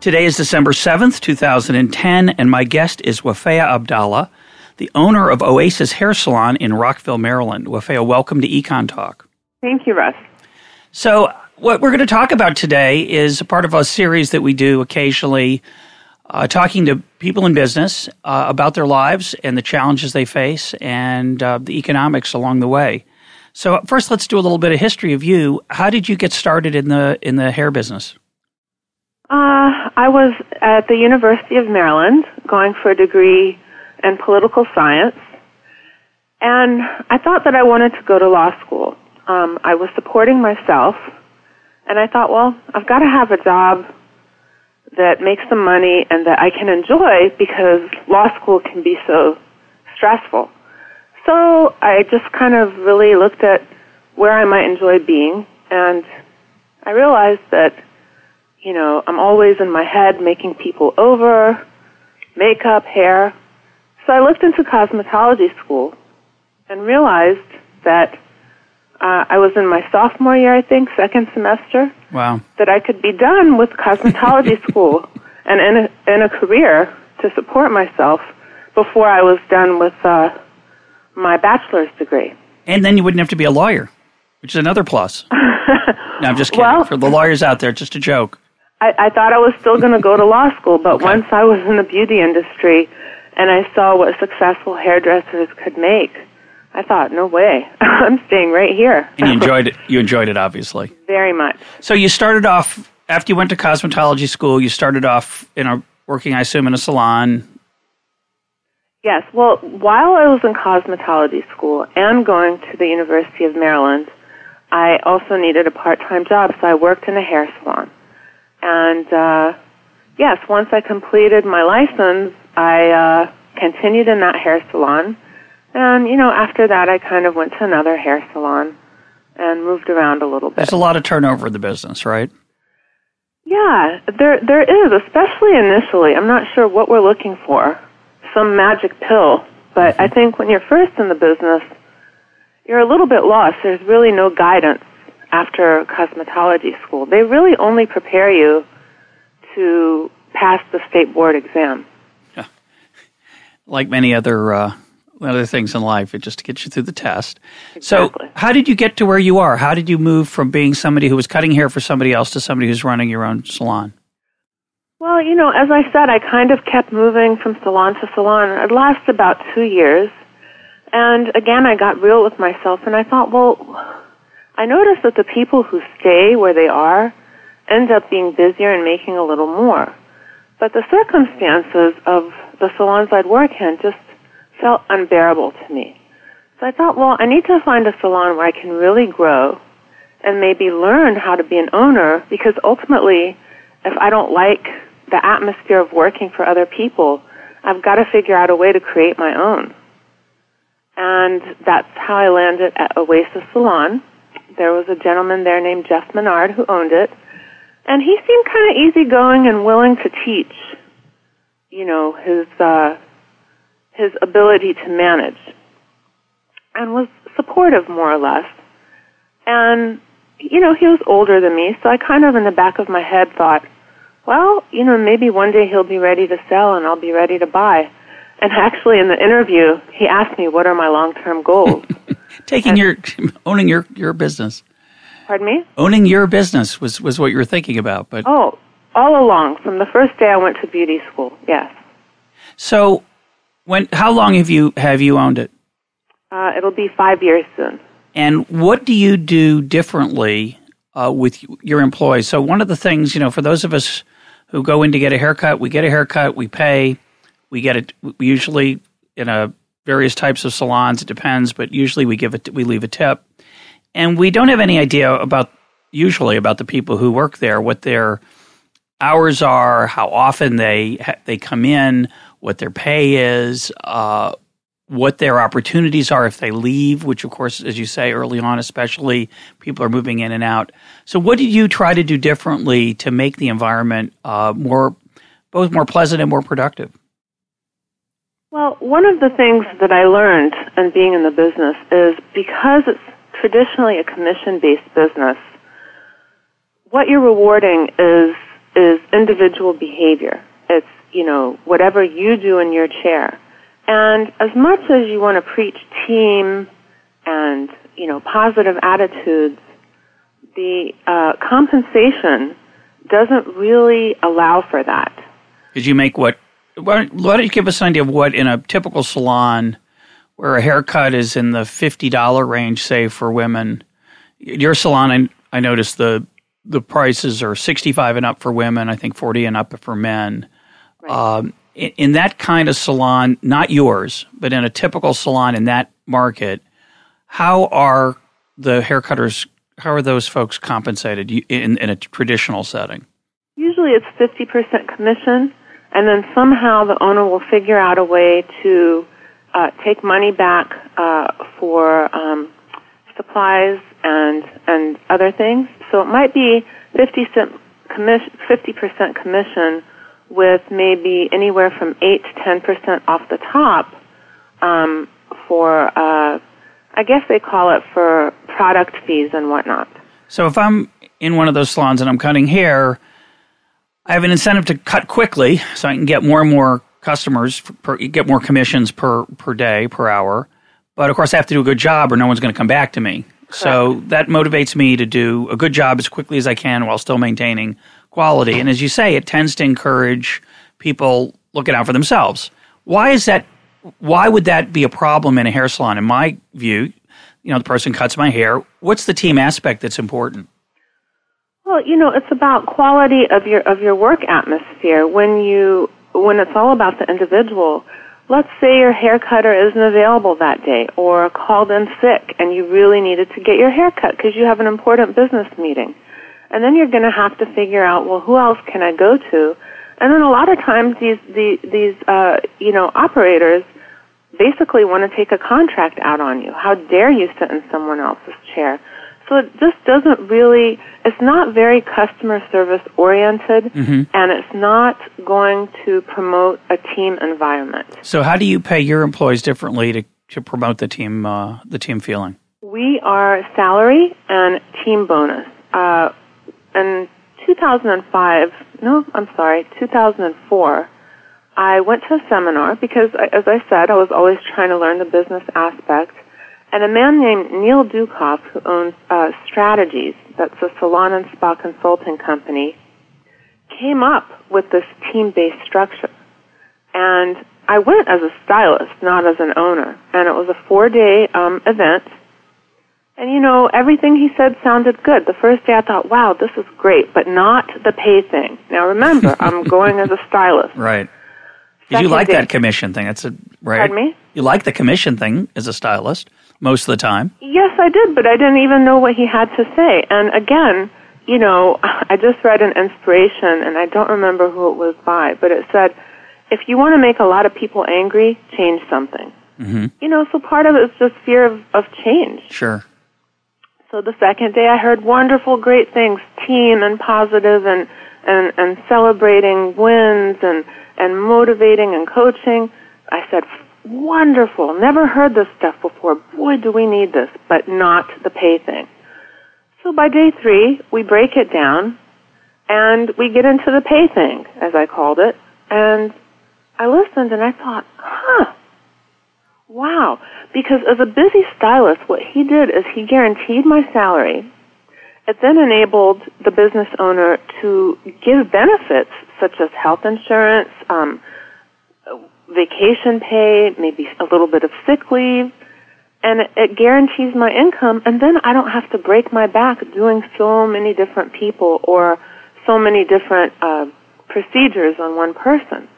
Today is December 7th, 2010, and my guest is Wafea Abdallah, the owner of Oasis Hair Salon in Rockville, Maryland. Wafea, welcome to Econ Talk. Thank you, Russ. So, what we're going to talk about today is a part of a series that we do occasionally, uh, talking to people in business uh, about their lives and the challenges they face and uh, the economics along the way. So, first, let's do a little bit of history of you. How did you get started in the in the hair business? Uh, I was at the University of Maryland going for a degree in political science, and I thought that I wanted to go to law school. Um, I was supporting myself, and I thought, well, I've got to have a job that makes some money and that I can enjoy because law school can be so stressful. So I just kind of really looked at where I might enjoy being, and I realized that you know, I'm always in my head making people over, makeup, hair. So I looked into cosmetology school and realized that uh, I was in my sophomore year, I think, second semester. Wow. That I could be done with cosmetology school and in a, in a career to support myself before I was done with uh, my bachelor's degree. And then you wouldn't have to be a lawyer, which is another plus. no, I'm just kidding. Well, For the lawyers out there, just a joke. I, I thought I was still going to go to law school, but Okay. once I was in the beauty industry and I saw what successful hairdressers could make, I thought, no way, I'm staying right here. And you enjoyed it. You enjoyed it, obviously. Very much. So you started off after you went to cosmetology school. You started off in a working, I assume, in a salon. Yes. Well, while I was in cosmetology school and going to the University of Maryland, I also needed a part-time job, so I worked in a hair salon. And uh, yes, once I completed my license, I uh, continued in that hair salon. And you know, after that, I kind of went to another hair salon and moved around a little bit. There's a lot of turnover in the business, right? Yeah, there there is, especially initially. I'm not sure what we're looking for, some magic pill. But I think when you're first in the business, you're a little bit lost. There's really no guidance after cosmetology school. They really only prepare you to pass the state board exam. Like many other uh, other things in life, it just gets you through the test. Exactly. So, how did you get to where you are? How did you move from being somebody who was cutting hair for somebody else to somebody who's running your own salon? Well, you know, as I said, I kind of kept moving from salon to salon. It lasted about two years. And again, I got real with myself and I thought, well, I noticed that the people who stay where they are end up being busier and making a little more. But the circumstances of the salons I'd work in just felt unbearable to me. So I thought, well, I need to find a salon where I can really grow and maybe learn how to be an owner because ultimately, if I don't like the atmosphere of working for other people, I've got to figure out a way to create my own. And that's how I landed at Oasis Salon. There was a gentleman there named Jeff Menard who owned it. And he seemed kind of easygoing and willing to teach, you know, his, uh, his ability to manage. And was supportive more or less. And, you know, he was older than me, so I kind of in the back of my head thought, well, you know, maybe one day he'll be ready to sell and I'll be ready to buy. And actually in the interview, he asked me what are my long-term goals. Taking your owning your your business, Pardon me? owning your business was was what you were thinking about. But Oh, all along, from the first day I went to beauty school, yes. so when how long have you have you owned it? Uh, it'll be five years soon. And what do you do differently uh, with your employees? So one of the things, you know, for those of us who go in to get a haircut, we get a haircut, we pay, we get it we usually in a various types of salons. It depends, but usually we give it we leave a tip, and we don't have any idea about usually about the people who work there what their hours are, how often they they come in, what their pay is, uh, what their opportunities are if they leave, which of course, as you say early on, especially people are moving in and out. So, what did you try to do differently to make the environment uh, more, both more pleasant and more productive? Well, one of the things that I learned in being in the business is because it's traditionally a commission-based business, what you're rewarding is is individual behavior. It's you know whatever you do in your chair and as much as you want to preach team and, you know, positive attitudes, the uh, compensation doesn't really allow for that. Did you make what? Why don't you give us an idea of what in a typical salon, where a haircut is in the fifty dollar range, say for women, your salon, I, I noticed the the prices are sixty five and up for women, I think forty and up for men. Right. Um, in, in that kind of salon, not yours, but in a typical salon in that market, how are the haircutters? How are those folks compensated in, in a traditional setting? Usually, it's fifty percent commission, and then somehow the owner will figure out a way to uh, take money back uh, for um, supplies and and other things. So it might be fifty cent commission, fifty percent commission with maybe anywhere from 8 to 10% off the top um, for, uh, I guess they call it for product fees and whatnot. So if I'm in one of those salons and I'm cutting hair, I have an incentive to cut quickly so I can get more and more customers, per, get more commissions per, per day, per hour. But of course, I have to do a good job or no one's going to come back to me. Correct. So that motivates me to do a good job as quickly as I can while still maintaining quality. And as you say, it tends to encourage people looking out for themselves. Why is that? Why would that be a problem in a hair salon? In my view, you know, the person cuts my hair. What's the team aspect that's important? Well, you know, it's about quality of your of your work atmosphere. When you when it's all about the individual, let's say your hair cutter isn't available that day or called in sick and you really needed to get your hair cut because you have an important business meeting. And then you're going to have to figure out, well, who else can I go to? And then a lot of times these the, these uh, you know operators basically want to take a contract out on you. How dare you sit in someone else's chair? So it just doesn't really. It's not very customer service oriented, mm-hmm. and it's not going to promote a team environment. So how do you pay your employees differently to to promote the team uh, the team feeling? We are salary and team bonus. Uh, in 2005, no, I'm sorry, 2004, I went to a seminar because, as I said, I was always trying to learn the business aspect. And a man named Neil Ducoff, who owns uh, Strategies, that's a salon and spa consulting company, came up with this team-based structure. And I went as a stylist, not as an owner. And it was a four-day um, event and you know, everything he said sounded good. The first day I thought, wow, this is great, but not the pay thing. Now remember, I'm going as a stylist. Right. Did you like day, that commission thing? That's a right. Pardon me? You like the commission thing as a stylist most of the time. Yes, I did, but I didn't even know what he had to say. And again, you know, I just read an inspiration and I don't remember who it was by, but it said, if you want to make a lot of people angry, change something. Mm-hmm. You know, so part of it is just fear of, of change. Sure. So the second day I heard wonderful, great things, team and positive and, and, and celebrating wins and, and motivating and coaching. I said, wonderful, never heard this stuff before. Boy, do we need this, but not the pay thing. So by day three, we break it down and we get into the pay thing, as I called it. And I listened and I thought, huh, Wow. Because as a busy stylist, what he did is he guaranteed my salary. It then enabled the business owner to give benefits such as health insurance, um, vacation pay, maybe a little bit of sick leave, and it, guarantees my income. And then I don't have to break my back doing so many different people or so many different uh, procedures on one person.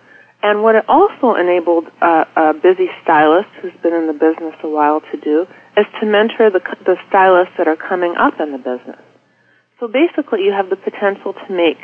And what it also enabled uh, a busy stylist who's been in the business a while to do is to mentor the, the stylists that are coming up in the business. So basically, you have the potential to make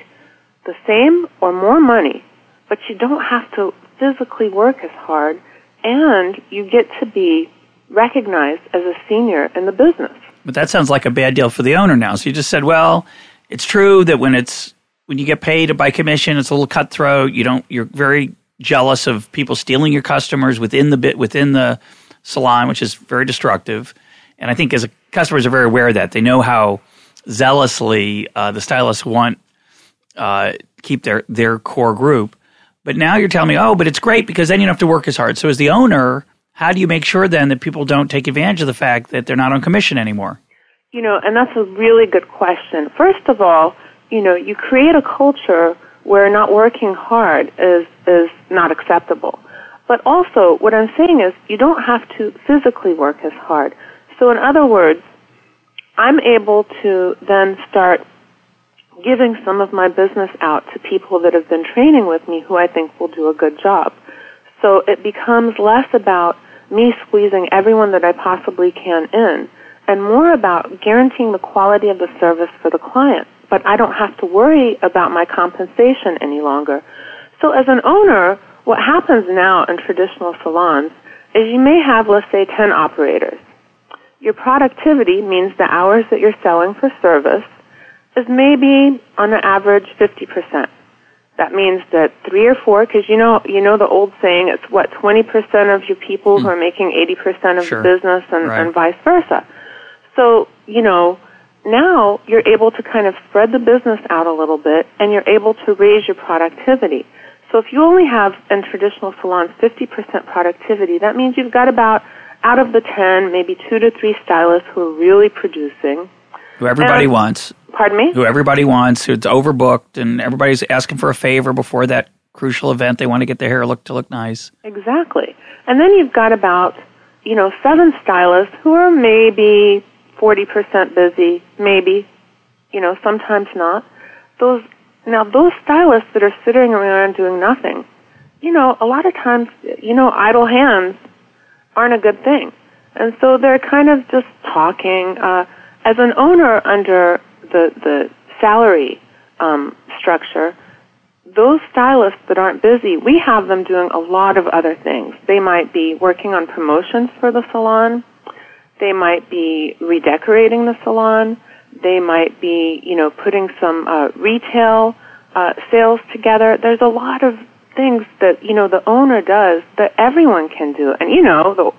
the same or more money, but you don't have to physically work as hard, and you get to be recognized as a senior in the business. But that sounds like a bad deal for the owner now. So you just said, well, it's true that when it's when you get paid by commission, it's a little cutthroat. You don't. You're very jealous of people stealing your customers within the bit within the salon, which is very destructive. And I think as a, customers are very aware of that. They know how zealously uh, the stylists want uh, keep their their core group. But now you're telling me, oh, but it's great because then you don't have to work as hard. So as the owner, how do you make sure then that people don't take advantage of the fact that they're not on commission anymore? You know, and that's a really good question. First of all, you know, you create a culture where not working hard is is not acceptable. But also, what I'm saying is you don't have to physically work as hard. So in other words, I'm able to then start giving some of my business out to people that have been training with me who I think will do a good job. So it becomes less about me squeezing everyone that I possibly can in and more about guaranteeing the quality of the service for the client. But I don't have to worry about my compensation any longer. So as an owner, what happens now in traditional salons is you may have, let's say, 10 operators. Your productivity means the hours that you're selling for service is maybe on an average 50%. That means that three or four, because you know, you know the old saying, it's what, 20% of your people who hmm. are making 80% of sure. the business and, right. and vice versa. So, you know, now you're able to kind of spread the business out a little bit and you're able to raise your productivity. So if you only have in traditional salons 50% productivity, that means you've got about out of the 10, maybe two to three stylists who are really producing. Who everybody and, wants. Pardon me? Who everybody wants, who's overbooked, and everybody's asking for a favor before that crucial event. They want to get their hair look to look nice. Exactly. And then you've got about, you know, seven stylists who are maybe 40% busy, maybe, you know, sometimes not. Those now those stylists that are sitting around doing nothing, you know, a lot of times, you know, idle hands aren't a good thing. And so they're kind of just talking. Uh, as an owner under the, the salary um, structure, those stylists that aren't busy, we have them doing a lot of other things. They might be working on promotions for the salon. They might be redecorating the salon. They might be, you know, putting some uh, retail uh, sales together. There's a lot of things that you know the owner does that everyone can do, and you know the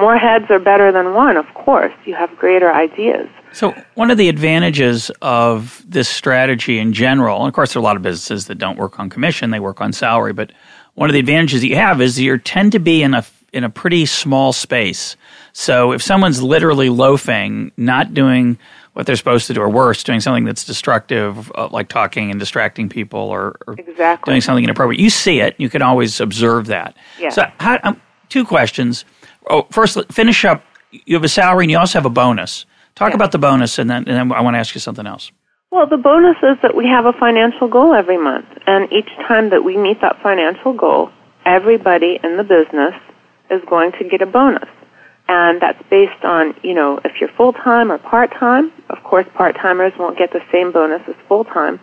more heads are better than one. Of course, you have greater ideas. So one of the advantages of this strategy in general, and of course there are a lot of businesses that don't work on commission; they work on salary. But one of the advantages that you have is you tend to be in a in a pretty small space. So if someone's literally loafing, not doing what they're supposed to do, or worse, doing something that's destructive, uh, like talking and distracting people, or, or exactly. doing something inappropriate. You see it. You can always observe that. Yeah. So, how, um, two questions. Oh, first, finish up. You have a salary, and you also have a bonus. Talk about the bonus, and then, and then I want to ask you something else. Well, the bonus is that we have a financial goal every month, and each time that we meet that financial goal, everybody in the business is going to get a bonus and that's based on, you know, if you're full-time or part-time. Of course, part-timers won't get the same bonus as full-time,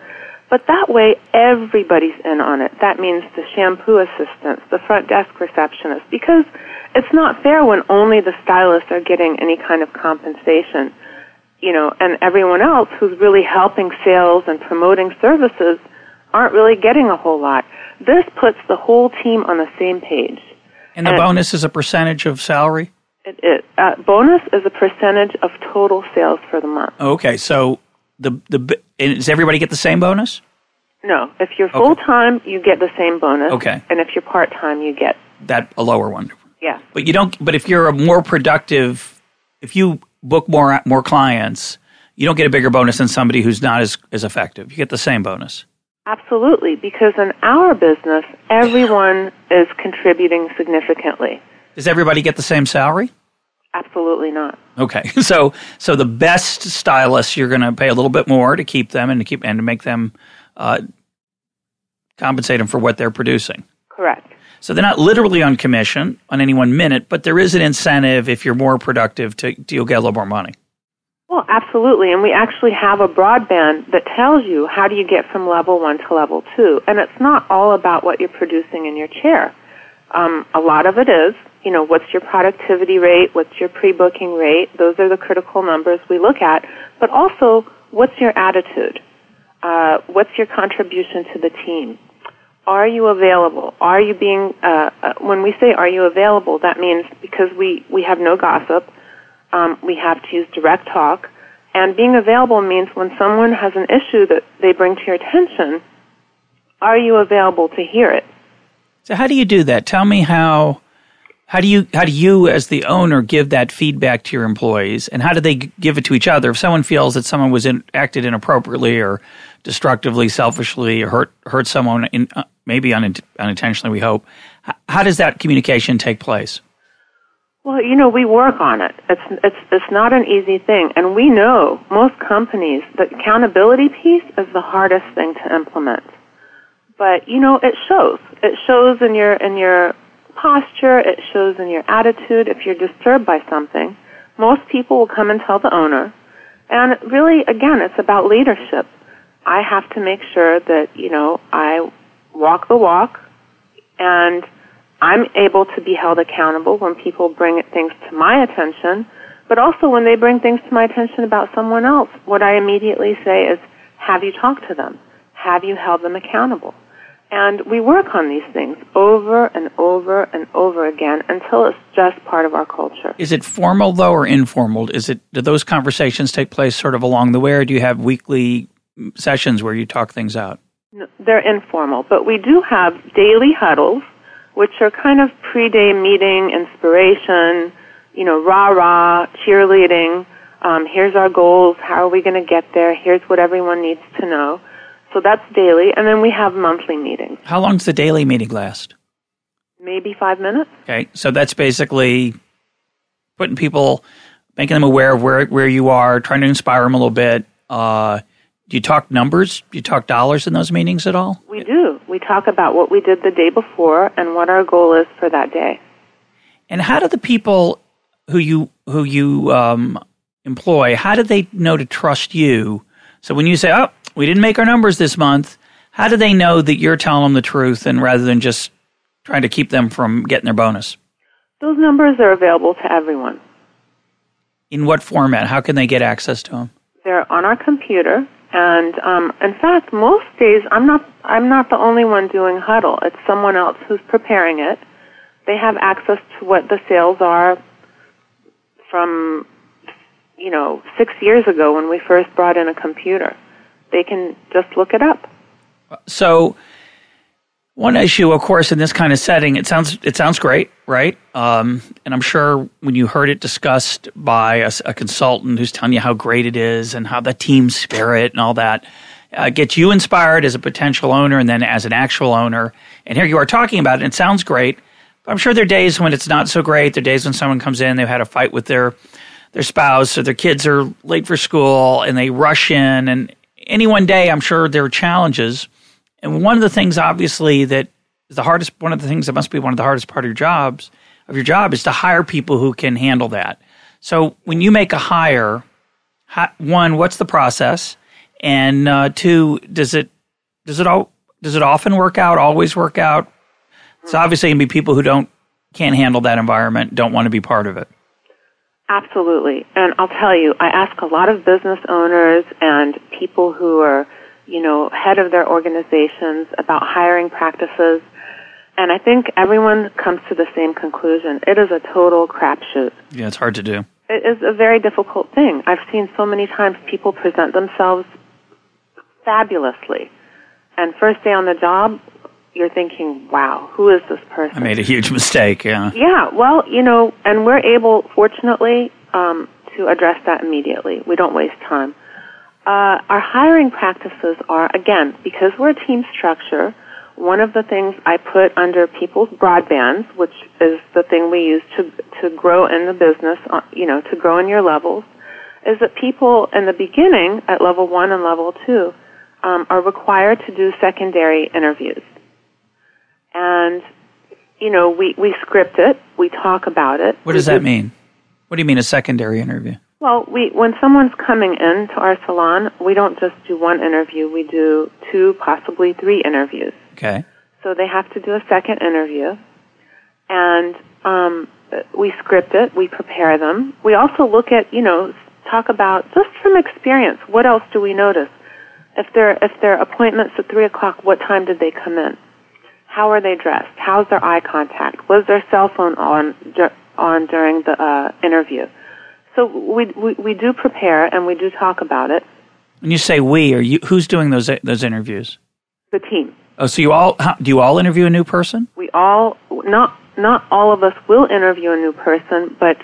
but that way everybody's in on it. That means the shampoo assistants, the front desk receptionists, because it's not fair when only the stylists are getting any kind of compensation, you know, and everyone else who's really helping sales and promoting services aren't really getting a whole lot. This puts the whole team on the same page. And the and bonus is a percentage of salary? It is. Uh, bonus is a percentage of total sales for the month. Okay, so the the does everybody get the same bonus? No. If you're full time, you get the same bonus. Okay. And if you're part time, you get that a lower one. Yeah. But you don't. But if you're a more productive, if you book more more clients, you don't get a bigger bonus than somebody who's not as as effective. You get the same bonus. Absolutely, because in our business, everyone is contributing significantly. Does everybody get the same salary? Absolutely not. Okay, so so the best stylists, you're going to pay a little bit more to keep them and to keep and to make them uh, compensate them for what they're producing. Correct. So they're not literally on commission on any one minute, but there is an incentive if you're more productive to, you'll get a little more money. Well, absolutely. And we actually have a broadband that tells you how do you get from level one to level two. And it's not all about what you're producing in your chair. Um, a lot of it is, you know, what's your productivity rate? What's your pre-booking rate? Those are the critical numbers we look at. But also, what's your attitude? Uh, what's your contribution to the team? Are you available? Are you being, uh, uh, when we say are you available, that means because we, we have no gossip, um, we have to use direct talk. And being available means when someone has an issue that they bring to your attention, are you available to hear it? So how do you do that? Tell me how how do you how do you as the owner give that feedback to your employees and how do they give it to each other if someone feels that someone was in, acted inappropriately or destructively selfishly or hurt hurt someone in, uh, maybe unintentionally we hope how does that communication take place well, you know, we work on it. It's it's it's not an easy thing, and we know most companies the accountability piece is the hardest thing to implement. But you know, it shows. It shows in your in your posture. It shows in your attitude. If you're disturbed by something, most people will come and tell the owner. And really, again, it's about leadership. I have to make sure that you know I walk the walk, and I'm able to be held accountable when people bring things to my attention, but also when they bring things to my attention about someone else, what I immediately say is, have you talked to them? Have you held them accountable? And we work on these things over and over and over again until it's just part of our culture. Is it formal though or informal? Is it do those conversations take place sort of along the way or do you have weekly sessions where you talk things out? They're informal, but we do have daily huddles which are kind of pre-day meeting inspiration, you know, rah rah, cheerleading. Um, here's our goals. How are we going to get there? Here's what everyone needs to know. So that's daily, and then we have monthly meetings. How long does the daily meeting last? Maybe five minutes. Okay, so that's basically putting people, making them aware of where where you are, trying to inspire them a little bit. Uh, do you talk numbers? Do you talk dollars in those meetings at all? We do. We talk about what we did the day before and what our goal is for that day. And how do the people who you who you um, employ, how do they know to trust you? So when you say, "Oh, we didn't make our numbers this month," how do they know that you're telling them the truth and rather than just trying to keep them from getting their bonus? Those numbers are available to everyone. In what format? How can they get access to them? They're on our computer. And um, in fact, most days I'm not I'm not the only one doing huddle. It's someone else who's preparing it. They have access to what the sales are from you know six years ago when we first brought in a computer. They can just look it up. So one issue, of course, in this kind of setting, it sounds it sounds great, right? Um, and I'm sure when you heard it discussed by a, a, consultant who's telling you how great it is and how the team spirit and all that uh, gets you inspired as a potential owner and then as an actual owner. And here you are talking about it. And it sounds great, but I'm sure there are days when it's not so great. There are days when someone comes in, they've had a fight with their their spouse or their kids are late for school and they rush in. And any one day, I'm sure there are challenges and one of the things, obviously, that is the hardest, one of the things that must be one of the hardest part of your jobs, of your job, is to hire people who can handle that. So when you make a hire, one, what's the process? And uh, two, does it does it all does it often work out? Always work out? It's obviously going to be people who don't can't handle that environment, don't want to be part of it. Absolutely. And I'll tell you, I ask a lot of business owners and people who are you know, head of their organizations about hiring practices. And I think everyone comes to the same conclusion. It is a total crapshoot. Yeah, it's hard to do. It is a very difficult thing. I've seen so many times people present themselves fabulously. And first day on the job, you're thinking, wow, who is this person? I made a huge mistake, yeah. Yeah, well, you know, and we're able, fortunately, um, to address that immediately. We don't waste time. Uh, our hiring practices are, again, because we're a team structure, one of the things I put under people's broadbands, which is the thing we use to, to grow in the business, uh, you know, to grow in your levels, is that people in the beginning at level one and level two um, are required to do secondary interviews. And, you know, we, we script it, we talk about it. What does that mean? What do you mean a secondary interview? Well, we when someone's coming into our salon, we don't just do one interview. We do two, possibly three interviews. Okay. So they have to do a second interview, and um, we script it. We prepare them. We also look at you know talk about just from experience. What else do we notice? If their if their appointments at three o'clock, what time did they come in? How are they dressed? How's their eye contact? Was their cell phone on on during the uh, interview? So we, we we do prepare and we do talk about it. When you say we, are you who's doing those those interviews? The team. Oh, so you all how, do you all interview a new person? We all not not all of us will interview a new person, but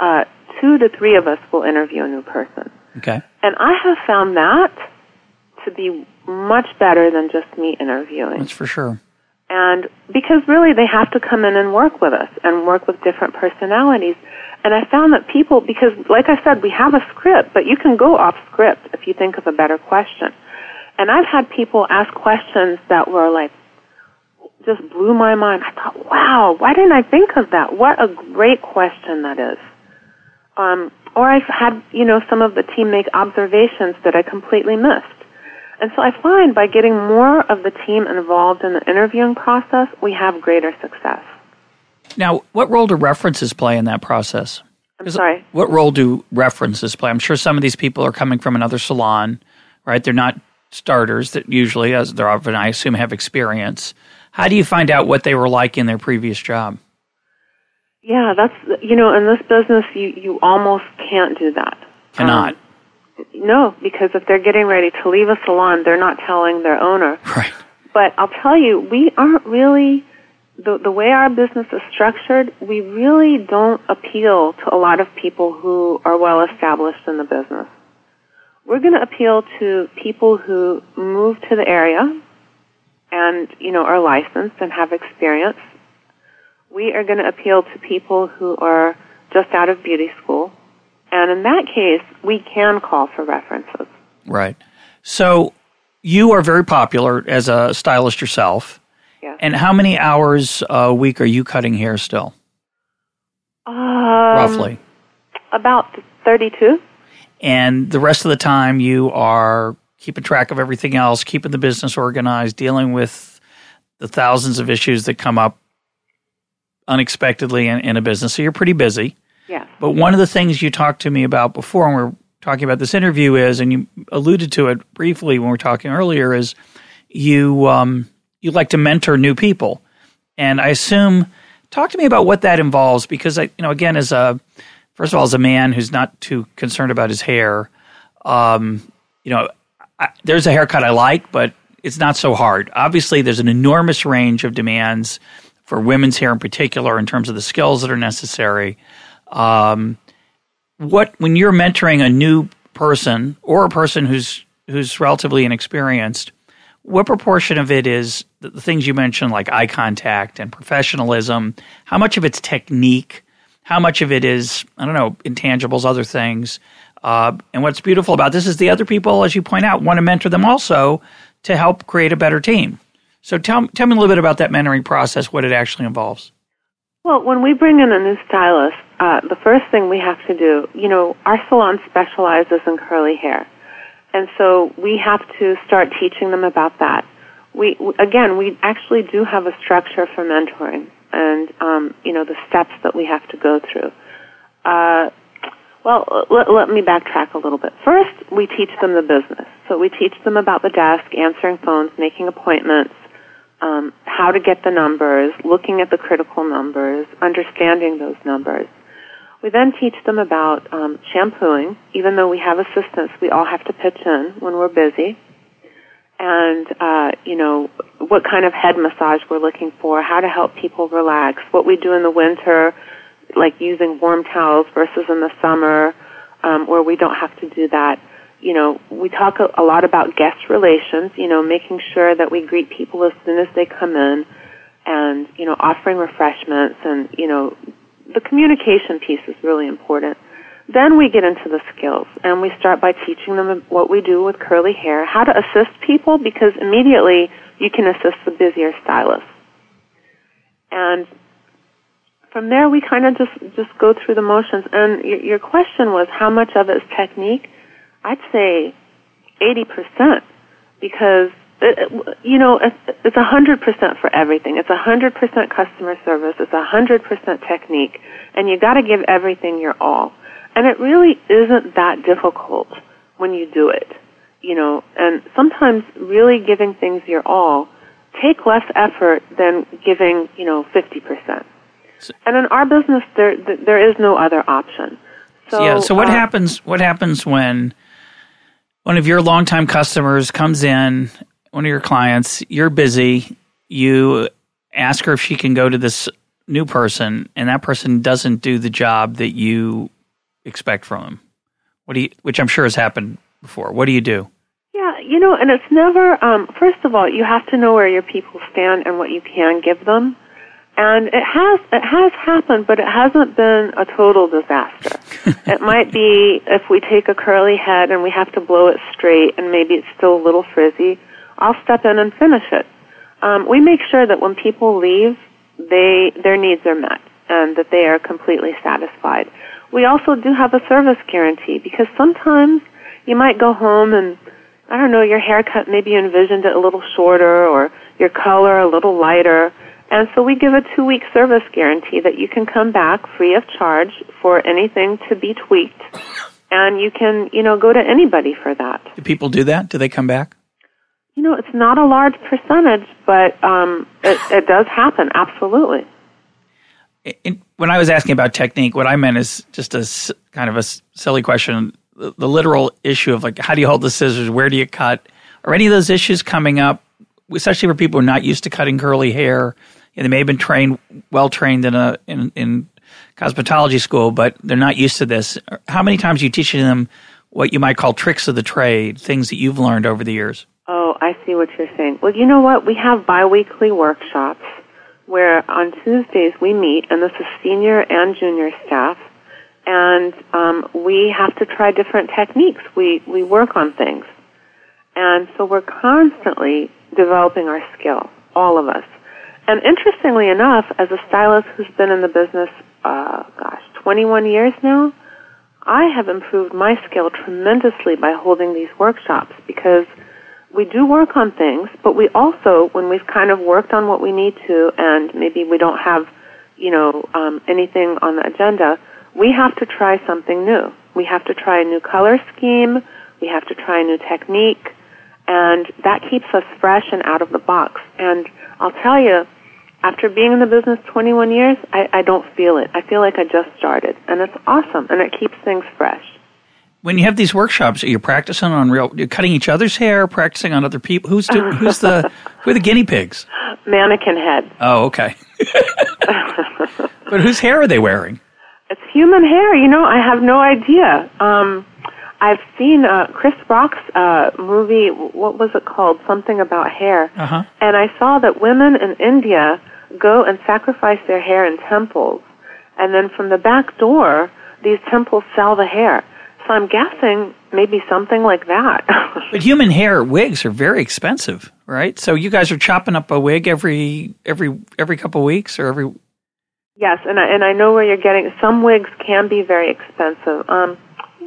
uh, two to three of us will interview a new person. Okay. And I have found that to be much better than just me interviewing. That's for sure. And because really they have to come in and work with us and work with different personalities. And I found that people, because like I said, we have a script, but you can go off script if you think of a better question. And I've had people ask questions that were like, just blew my mind. I thought, wow, why didn't I think of that? What a great question that is. Um, or I've had, you know, some of the team make observations that I completely missed. And so I find by getting more of the team involved in the interviewing process, we have greater success. Now, what role do references play in that process? I'm sorry. What role do references play? I'm sure some of these people are coming from another salon, right? They're not starters that usually, as they're often, I assume, have experience. How do you find out what they were like in their previous job? Yeah, that's you know, in this business, you you almost can't do that. Cannot. Um, no, because if they're getting ready to leave a salon, they're not telling their owner. Right. But I'll tell you, we aren't really the the way our business is structured. We really don't appeal to a lot of people who are well established in the business. We're going to appeal to people who move to the area and you know are licensed and have experience we are going to appeal to people who are just out of beauty school. And in that case, we can call for references. Right. So you are very popular as a stylist yourself. Yeah. And how many hours a week are you cutting hair still? Um, Roughly. About 32. And the rest of the time you are keeping track of everything else, keeping the business organized, dealing with the thousands of issues that come up unexpectedly in, in a business. So you're pretty busy. But one of the things you talked to me about before when we are talking about this interview is, and you alluded to it briefly when we were talking earlier, is you um, you like to mentor new people, and I assume talk to me about what that involves because I, you know, again, as a first of all, as a man who's not too concerned about his hair, um, you know, I, there's a haircut I like, but it's not so hard. Obviously, there's an enormous range of demands for women's hair in particular in terms of the skills that are necessary. Um, what when you're mentoring a new person or a person who's who's relatively inexperienced, what proportion of it is the, things you mentioned like eye contact and professionalism? How much of it's technique? How much of it is I don't know intangibles, other things? Uh, and what's beautiful about this is the other people, as you point out, want to mentor them also to help create a better team. So tell, tell me a little bit about that mentoring process, what it actually involves. Well, when we bring in a new stylist, uh, the first thing we have to do, you know, our salon specializes in curly hair. And so we have to start teaching them about that. We, again, we actually do have a structure for mentoring and, um, you know, the steps that we have to go through. Uh, well, let, let me backtrack a little bit. First, we teach them the business. So we teach them about the desk, answering phones, making appointments, um, how to get the numbers, looking at the critical numbers, understanding those numbers. We then teach them about um, shampooing. Even though we have assistants, we all have to pitch in when we're busy. And, uh, you know, what kind of head massage we're looking for, how to help people relax, what we do in the winter, like using warm towels versus in the summer, um, where we don't have to do that you know, we talk a, a lot about guest relations, you know, making sure that we greet people as soon as they come in and, you know, offering refreshments and, you know, the communication piece is really important. Then we get into the skills and we start by teaching them what we do with curly hair, how to assist people because immediately you can assist the busier stylist. And from there we kind of just just go through the motions. And your, your question was how much of it is technique? I'd say eighty percent because you know it's a hundred percent for everything. It's a hundred percent customer service. It's a hundred percent technique, and you got to give everything your all. And it really isn't that difficult when you do it, you know. And sometimes really giving things your all take less effort than giving, you know, fifty percent. And in our business, there there is no other option. So, yeah. So what uh, happens? What happens when one of your longtime customers comes in, one of your clients, you're busy, you ask her if she can go to this new person, and that person doesn't do the job that you expect from them. What do you? Which I'm sure has happened before. What do you do? Yeah, you know, and it's never. Um, first of all, you have to know where your people stand and what you can give them and it has it has happened, but it hasn't been a total disaster. it might be if we take a curly head and we have to blow it straight, and maybe it's still a little frizzy. I'll step in and finish it. Um, we make sure that when people leave, they their needs are met and that they are completely satisfied. We also do have a service guarantee because sometimes you might go home and I don't know your haircut maybe you envisioned it a little shorter or your color a little lighter and so we give a two week service guarantee that you can come back free of charge for anything to be tweaked. And you can, you know, go to anybody for that. Do people do that? Do they come back? You know, it's not a large percentage, but um, it, it does happen, absolutely. When I was asking about technique, what I meant is just a kind of a silly question. The, the literal issue of like, how do you hold the scissors? Where do you cut? Are any of those issues coming up, especially for people who are not used to cutting curly hair? they may have been trained, well trained in a in, in cosmetology school, but they're not used to this. How many times are you teaching them what you might call tricks of the trade, things that you've learned over the years? Oh, I see what you're saying. Well, you know what? We have biweekly workshops where on Tuesdays we meet, and this is senior and junior staff, and um, we have to try different techniques. We we work on things, and so we're constantly developing our skill, all of us. And interestingly enough, as a stylist who's been in the business, uh, gosh, 21 years now, I have improved my skill tremendously by holding these workshops because we do work on things, but we also, when we've kind of worked on what we need to, and maybe we don't have, you know, um, anything on the agenda, we have to try something new. We have to try a new color scheme. We have to try a new technique, and that keeps us fresh and out of the box. And I'll tell you, after being in the business 21 years, I, I don't feel it. I feel like I just started, and it's awesome, and it keeps things fresh. When you have these workshops, are you practicing on real? You're cutting each other's hair, practicing on other people. Who's do, who's the who are the guinea pigs? Mannequin head. Oh, okay. but whose hair are they wearing? It's human hair. You know, I have no idea. Um, I've seen uh, Chris Rock's uh, movie. What was it called? Something about hair. Uh-huh. And I saw that women in India go and sacrifice their hair in temples, and then from the back door, these temples sell the hair. So I'm guessing maybe something like that. but human hair wigs are very expensive, right? So you guys are chopping up a wig every every every couple of weeks or every. Yes, and I, and I know where you're getting. Some wigs can be very expensive. Um,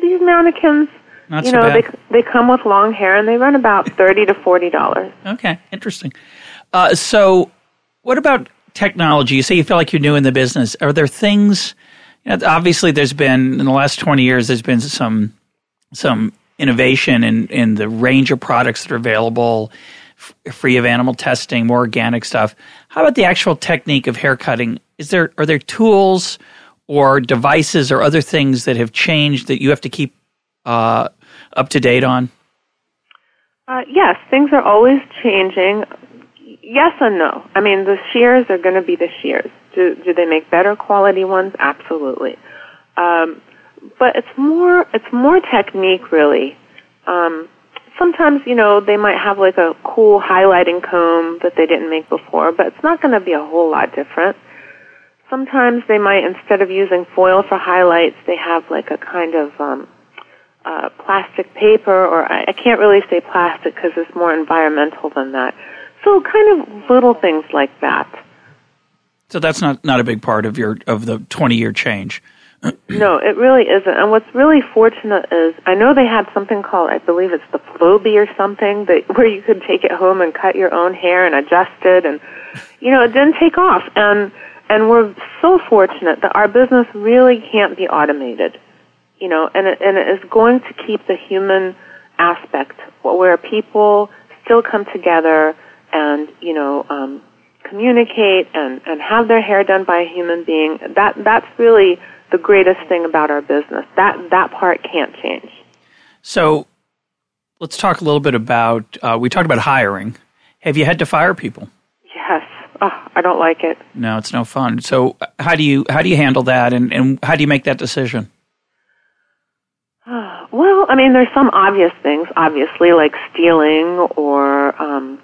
these mannequins, Not you so know, bad. they they come with long hair and they run about thirty to forty dollars. Okay, interesting. Uh, so, what about technology? You say you feel like you're new in the business. Are there things? Obviously, there's been in the last twenty years. There's been some some innovation in in the range of products that are available, f- free of animal testing, more organic stuff. How about the actual technique of hair cutting? Is there are there tools? or devices or other things that have changed that you have to keep uh, up to date on? Uh, yes, things are always changing. Yes and no. I mean, the shears are going to be the shears. Do do they make better quality ones? Absolutely. Um, but it's more it's more technique really. Um, sometimes you know they might have like a cool highlighting comb that they didn't make before, but it's not going to be a whole lot different. Sometimes they might, instead of using foil for highlights, they have like a kind of um, uh, plastic paper, or I, I can't really say plastic because it's more environmental than that. So kind of little things like that. So that's not, not a big part of your of the 20 year change. no, it really isn't. And what's really fortunate is I know they had something called I believe it's the Flowbee or something that where you could take it home and cut your own hair and adjust it and you know, it didn't take off and and we're so fortunate that our business really can't be automated. You know, and it, and it is going to keep the human aspect where people still come together and, you know, um communicate and, and have their hair done by a human being. That that's really the greatest thing about our business. That that part can't change. So, let's talk a little bit about. Uh, we talked about hiring. Have you had to fire people? Yes. Oh, I don't like it. No, it's no fun. So, how do you how do you handle that, and, and how do you make that decision? Well, I mean, there's some obvious things, obviously, like stealing or, um,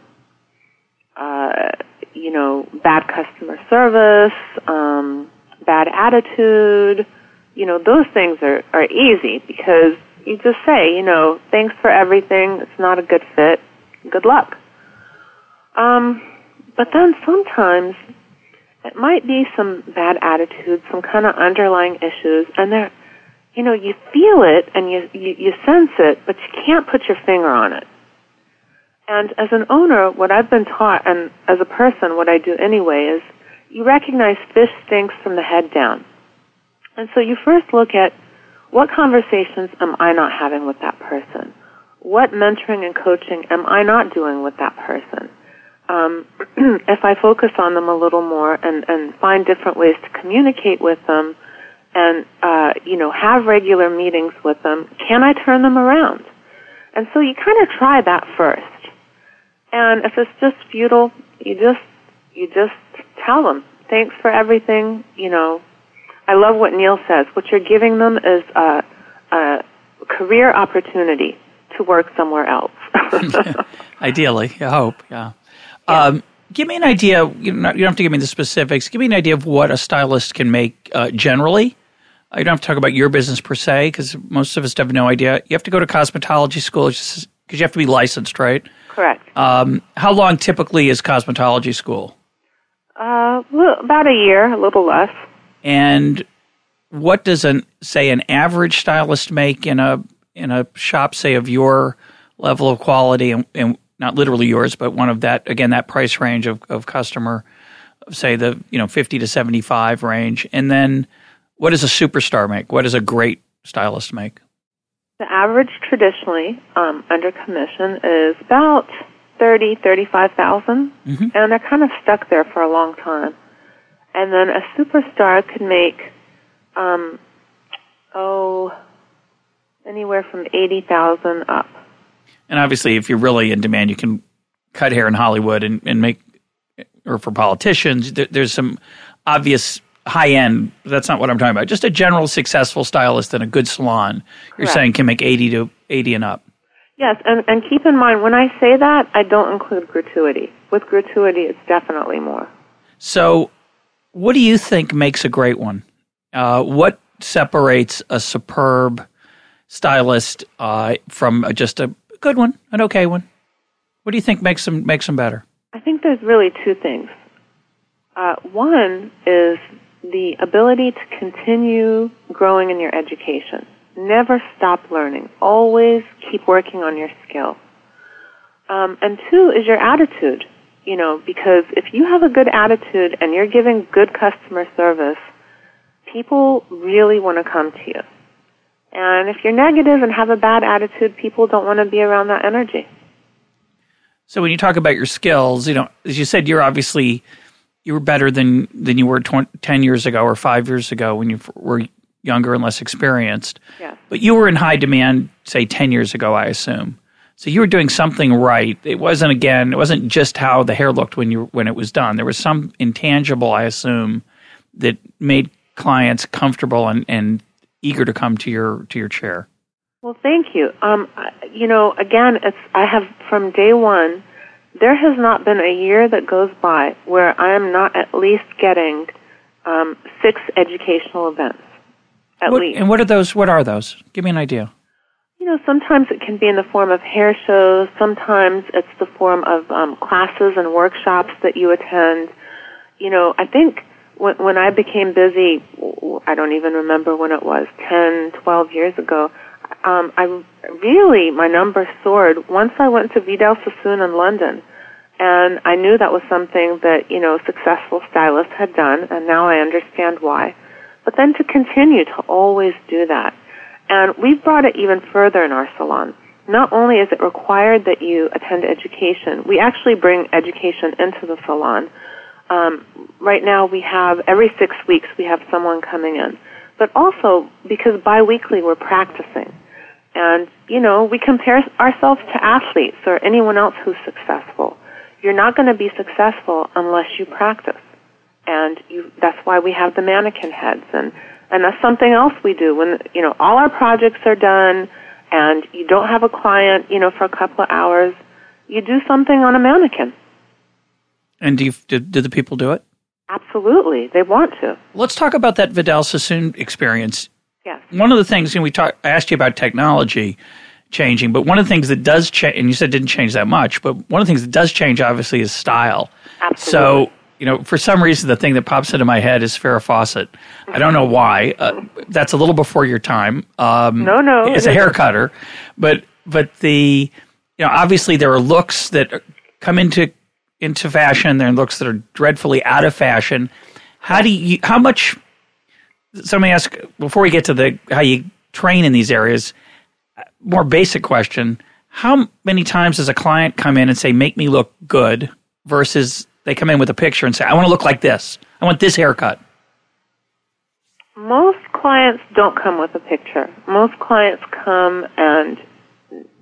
uh, you know, bad customer service, um, bad attitude, you know, those things are, are easy because you just say, you know, thanks for everything. It's not a good fit. Good luck. Um, but then sometimes it might be some bad attitude, some kind of underlying issues, and they're, you know, you feel it and you, you, you sense it, but you can't put your finger on it. And as an owner, what I've been taught, and as a person, what I do anyway, is you recognize fish stinks from the head down. And so you first look at what conversations am I not having with that person? What mentoring and coaching am I not doing with that person? Um, if I focus on them a little more and, and find different ways to communicate with them and, uh, you know, have regular meetings with them, can I turn them around? And so you kind of try that first. And if it's just futile, you just, you just tell them, thanks for everything. You know, I love what Neil says. What you're giving them is a, a career opportunity to work somewhere else. Ideally, I hope. Yeah. yeah. Um, give me an idea. You don't have to give me the specifics. Give me an idea of what a stylist can make uh, generally. You don't have to talk about your business per se because most of us have no idea. You have to go to cosmetology school because you have to be licensed, right? Correct. Um, how long typically is cosmetology school? Uh, about a year, a little less. And what does an say an average stylist make in a in a shop, say of your level of quality, and, and not literally yours, but one of that again that price range of, of customer, say the you know fifty to seventy five range, and then what does a superstar make? What does a great stylist make? The average traditionally um, under commission is about thirty, thirty-five thousand, mm-hmm. and they're kind of stuck there for a long time. And then a superstar could make, um, oh, anywhere from eighty thousand up. And obviously, if you're really in demand, you can cut hair in Hollywood and, and make, or for politicians, there, there's some obvious high end. That's not what I'm talking about. Just a general successful stylist in a good salon. You're Correct. saying can make eighty to eighty and up. Yes, and, and keep in mind, when I say that, I don't include gratuity. With gratuity, it's definitely more. So, what do you think makes a great one? Uh, what separates a superb stylist uh, from a, just a good one, an okay one? What do you think makes them makes them better? I think there's really two things. Uh, one is the ability to continue growing in your education. Never stop learning. Always keep working on your skill. Um, and two is your attitude. You know, because if you have a good attitude and you're giving good customer service, people really want to come to you. And if you're negative and have a bad attitude, people don't want to be around that energy. So when you talk about your skills, you know, as you said, you're obviously you were better than than you were 20, 10 years ago or 5 years ago when you were younger and less experienced. Yeah. But you were in high demand, say, 10 years ago, I assume. So you were doing something right. It wasn't, again, it wasn't just how the hair looked when, you, when it was done. There was some intangible, I assume, that made clients comfortable and, and eager to come to your, to your chair. Well, thank you. Um, you know, again, it's I have from day one. There has not been a year that goes by where I am not at least getting um, six educational events at what, least. And what are those? What are those? Give me an idea. You know, sometimes it can be in the form of hair shows. Sometimes it's the form of um, classes and workshops that you attend. You know, I think when, when I became busy, I don't even remember when it was, 10, 12 years ago, um, I really, my numbers soared once I went to Vidal Sassoon in London. And I knew that was something that, you know, successful stylists had done, and now I understand why. But then to continue to always do that. And we've brought it even further in our salon. Not only is it required that you attend education, we actually bring education into the salon. Um, right now we have, every six weeks we have someone coming in. But also, because biweekly we're practicing. And, you know, we compare ourselves to athletes or anyone else who's successful. You're not going to be successful unless you practice. And you, that's why we have the mannequin heads. And, and that's something else we do when, you know, all our projects are done and you don't have a client, you know, for a couple of hours. You do something on a mannequin. And do, you, do, do the people do it? Absolutely. They want to. Let's talk about that Vidal Sassoon experience. Yes. One of the things, and we talked, asked you about technology changing, but one of the things that does change, and you said didn't change that much, but one of the things that does change, obviously, is style. Absolutely. So, you know, for some reason, the thing that pops into my head is Farrah Fawcett. I don't know why. Uh, that's a little before your time. Um, no, no. As a hair cutter, but but the you know obviously there are looks that come into into fashion. There are looks that are dreadfully out of fashion. How do you? How much? So let me ask before we get to the how you train in these areas. More basic question: How many times does a client come in and say, "Make me look good," versus they come in with a picture and say, I want to look like this. I want this haircut. Most clients don't come with a picture. Most clients come and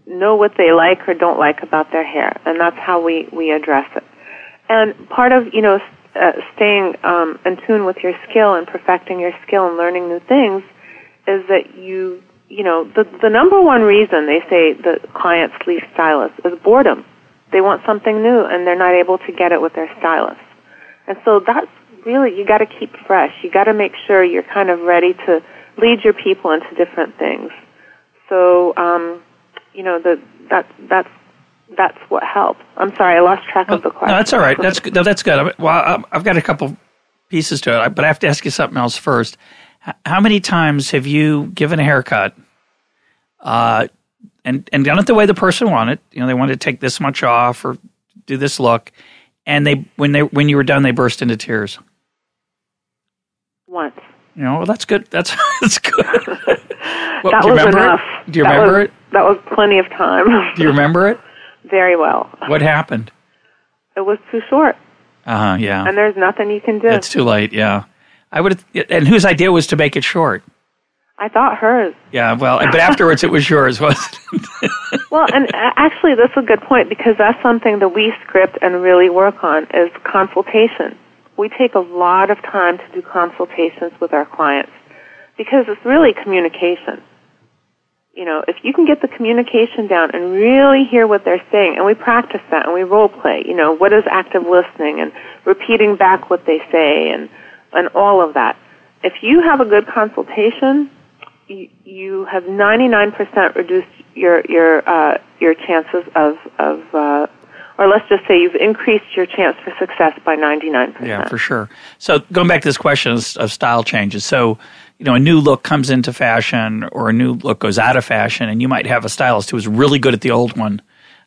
know what they like or don't like about their hair, and that's how we, we address it. And part of, you know, uh, staying um, in tune with your skill and perfecting your skill and learning new things is that you, you know, the, the number one reason they say the clients leave stylists is boredom they want something new and they're not able to get it with their stylist. And so that's really, you gotta keep fresh. You gotta make sure you're kind of ready to lead your people into different things. So, um, you know, the, that, that's, that's what helps. I'm sorry, I lost track of the question. No, that's all right. That's no, that's good. Well, I've got a couple pieces to it, but I have to ask you something else first. How many times have you given a haircut uh, and and done it the way the person wanted. You know, they wanted to take this much off or do this look, and they when they when you were done, they burst into tears. Once. You know, well, that's good. That's that's good. well, that was enough. It? Do you that remember was, it? That was plenty of time. do you remember it? Very well. What happened? It was too short. Uh huh. Yeah. And there's nothing you can do. It's too late. Yeah. I would. And whose idea was to make it short? I thought hers. Yeah, well, but afterwards it was yours, wasn't it? well, and actually, that's a good point because that's something that we script and really work on is consultation. We take a lot of time to do consultations with our clients because it's really communication. You know, if you can get the communication down and really hear what they're saying, and we practice that and we role play, you know, what is active listening and repeating back what they say and, and all of that. If you have a good consultation, you, have 99% reduced your your uh, your chances of of uh, or let's just say you've increased your chance for success by 99%. Yeah, for sure. So going back to this question of style changes. So, you know, a new look comes into fashion or a new look goes out of fashion and you might have a stylist who is really good at the old one.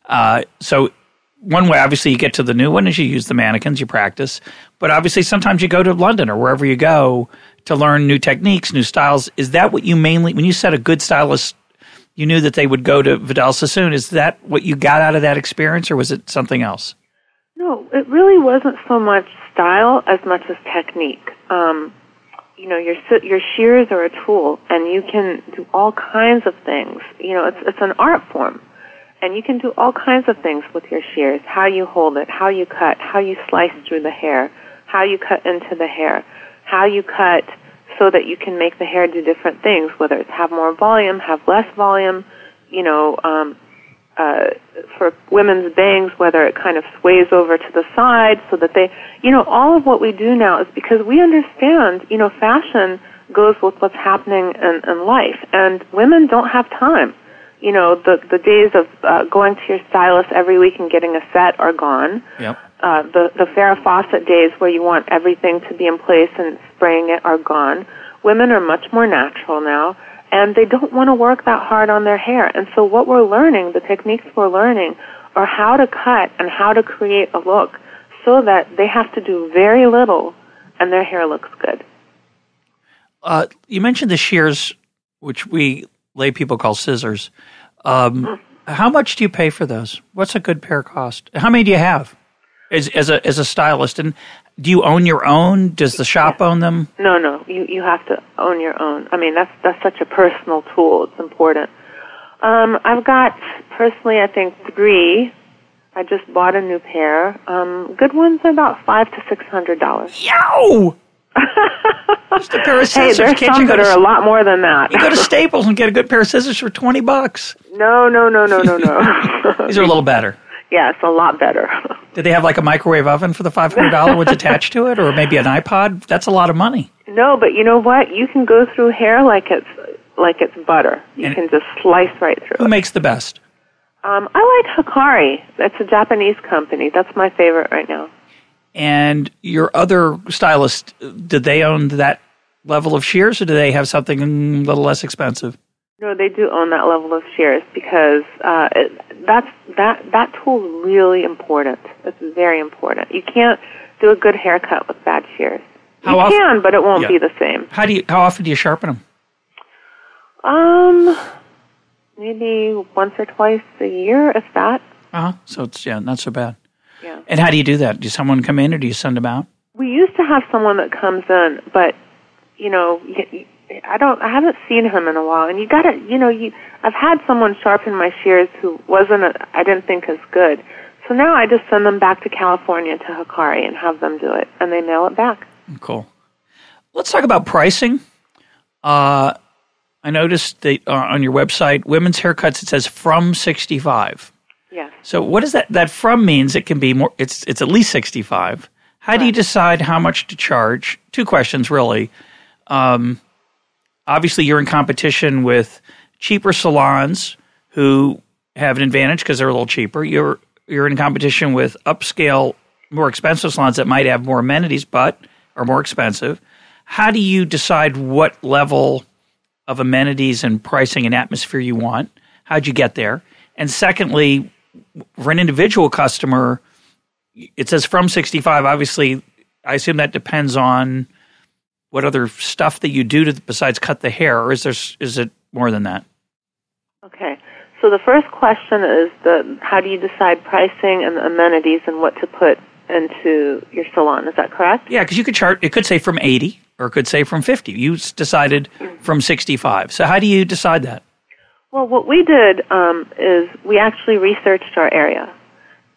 Uh, so one way, obviously, you get to the new one is you use the mannequins, you practice. But obviously, sometimes you go to London or wherever you go to learn new techniques, new styles. Is that what you mainly, when you said a good stylist, you knew that they would go to Vidal Sassoon? Is that what you got out of that experience, or was it something else? No, it really wasn't so much style as much as technique. Um, you know, your your shears are a tool, and you can do all kinds of things. You know, it's it's an art form, and you can do all kinds of things with your shears. How you hold it, how you cut, how you slice through the hair, how you cut into the hair how you cut so that you can make the hair do different things, whether it's have more volume, have less volume, you know, um, uh, for women's bangs, whether it kind of sways over to the side so that they, you know, all of what we do now is because we understand, you know, fashion goes with what's happening in, in life, and women don't have time. You know, the the days of uh, going to your stylist every week and getting a set are gone. Yep uh, the the Farrah Fawcett days where you want everything to be in place and spraying it are gone. Women are much more natural now, and they don't want to work that hard on their hair. And so, what we're learning, the techniques we're learning, are how to cut and how to create a look so that they have to do very little and their hair looks good. Uh, you mentioned the shears, which we lay people call scissors. Um, how much do you pay for those? What's a good pair cost? How many do you have as, as a as a stylist? And do you own your own? Does the shop own them? No, no. You you have to own your own. I mean, that's that's such a personal tool. It's important. Um, I've got personally, I think three. I just bought a new pair. Um, good ones are about five to six hundred dollars. Yo! Just a pair of Hey, scissors. there's Can't some that are a lot more than that. you go to Staples and get a good pair of scissors for twenty bucks? no, no, no, no, no, no. These are a little better. Yeah, it's a lot better. Did they have like a microwave oven for the five hundred dollar ones attached to it, or maybe an iPod? That's a lot of money. no, but you know what? You can go through hair like it's like it's butter. You And- can just slice right through. Who it. makes the best? Um, I like Hikari. That's a Japanese company. That's my favorite right now. And your other stylist, did they own that level of shears, or do they have something a little less expensive? No, they do own that level of shears because uh, it, that's that that tool is really important. It's very important. You can't do a good haircut with bad shears. How you often- can, but it won't Yeah. be the same. How do you? How often do you sharpen them? Um, maybe once or twice a year, if that. Uh huh. So it's yeah, not so bad. Yeah. And how do you do that? Do someone come in, or do you send them out? We used to have someone that comes in, but you know, y- y- I don't. I haven't seen him in a while, and you got to, you know, you. I've had someone sharpen my shears who wasn't. A, I didn't think as good. So now I just send them back to California to Hikari and have them do it, and they mail it back. Cool. Let's talk about pricing. Uh, I noticed that uh, on your website, women's haircuts, it says from 65. Yes. So what does that, that from means it can be more, it's, it's at least 65. How do you decide how much to charge? Two questions really. Um, obviously you're in competition with cheaper salons who have an advantage because they're a little cheaper. You're, you're in competition with upscale, more expensive salons that might have more amenities, but are more expensive. How do you decide what level of amenities and pricing and atmosphere you want? How'd you get there? And secondly, for an individual customer, it says from 65. Obviously, I assume that depends on what other stuff that you do to besides cut the hair, or is there is it more than that? Okay. So the first question is the how do you decide pricing and the amenities and what to put into your salon? Is that correct? Yeah, because you could chart. It could say from 80, or it could say from 50. You decided from 65. So how do you decide that? Well, what we did um, is we actually researched our area,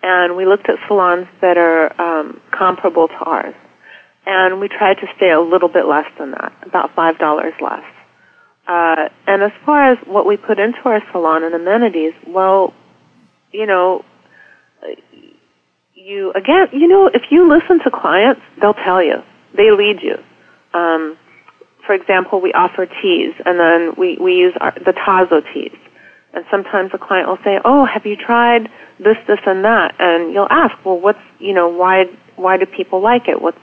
and we looked at salons that are um, comparable to ours, and we tried to stay a little bit less than that, about five dollars less. Uh, and as far as what we put into our salon and amenities, well, you know, you again, you know, if you listen to clients, they'll tell you, they lead you. Um, for example, we offer teas, and then we, we use our, the Tazo teas. And sometimes a client will say, "Oh, have you tried this, this, and that?" And you'll ask, "Well, what's you know why why do people like it? What's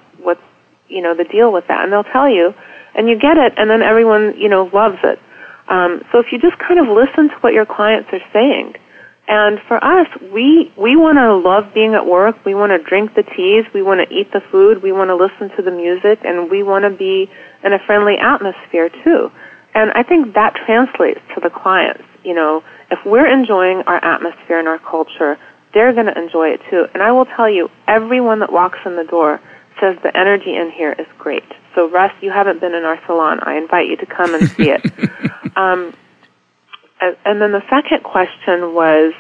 you know the deal with that?" And they'll tell you, and you get it, and then everyone you know loves it. Um, so if you just kind of listen to what your clients are saying, and for us, we we want to love being at work. We want to drink the teas. We want to eat the food. We want to listen to the music, and we want to be in a friendly atmosphere too. And I think that translates to the clients. You know, if we're enjoying our atmosphere and our culture, they're going to enjoy it too. And I will tell you, everyone that walks in the door says the energy in here is great. So, Russ, you haven't been in our salon. I invite you to come and see it. um, and, and then the second question was,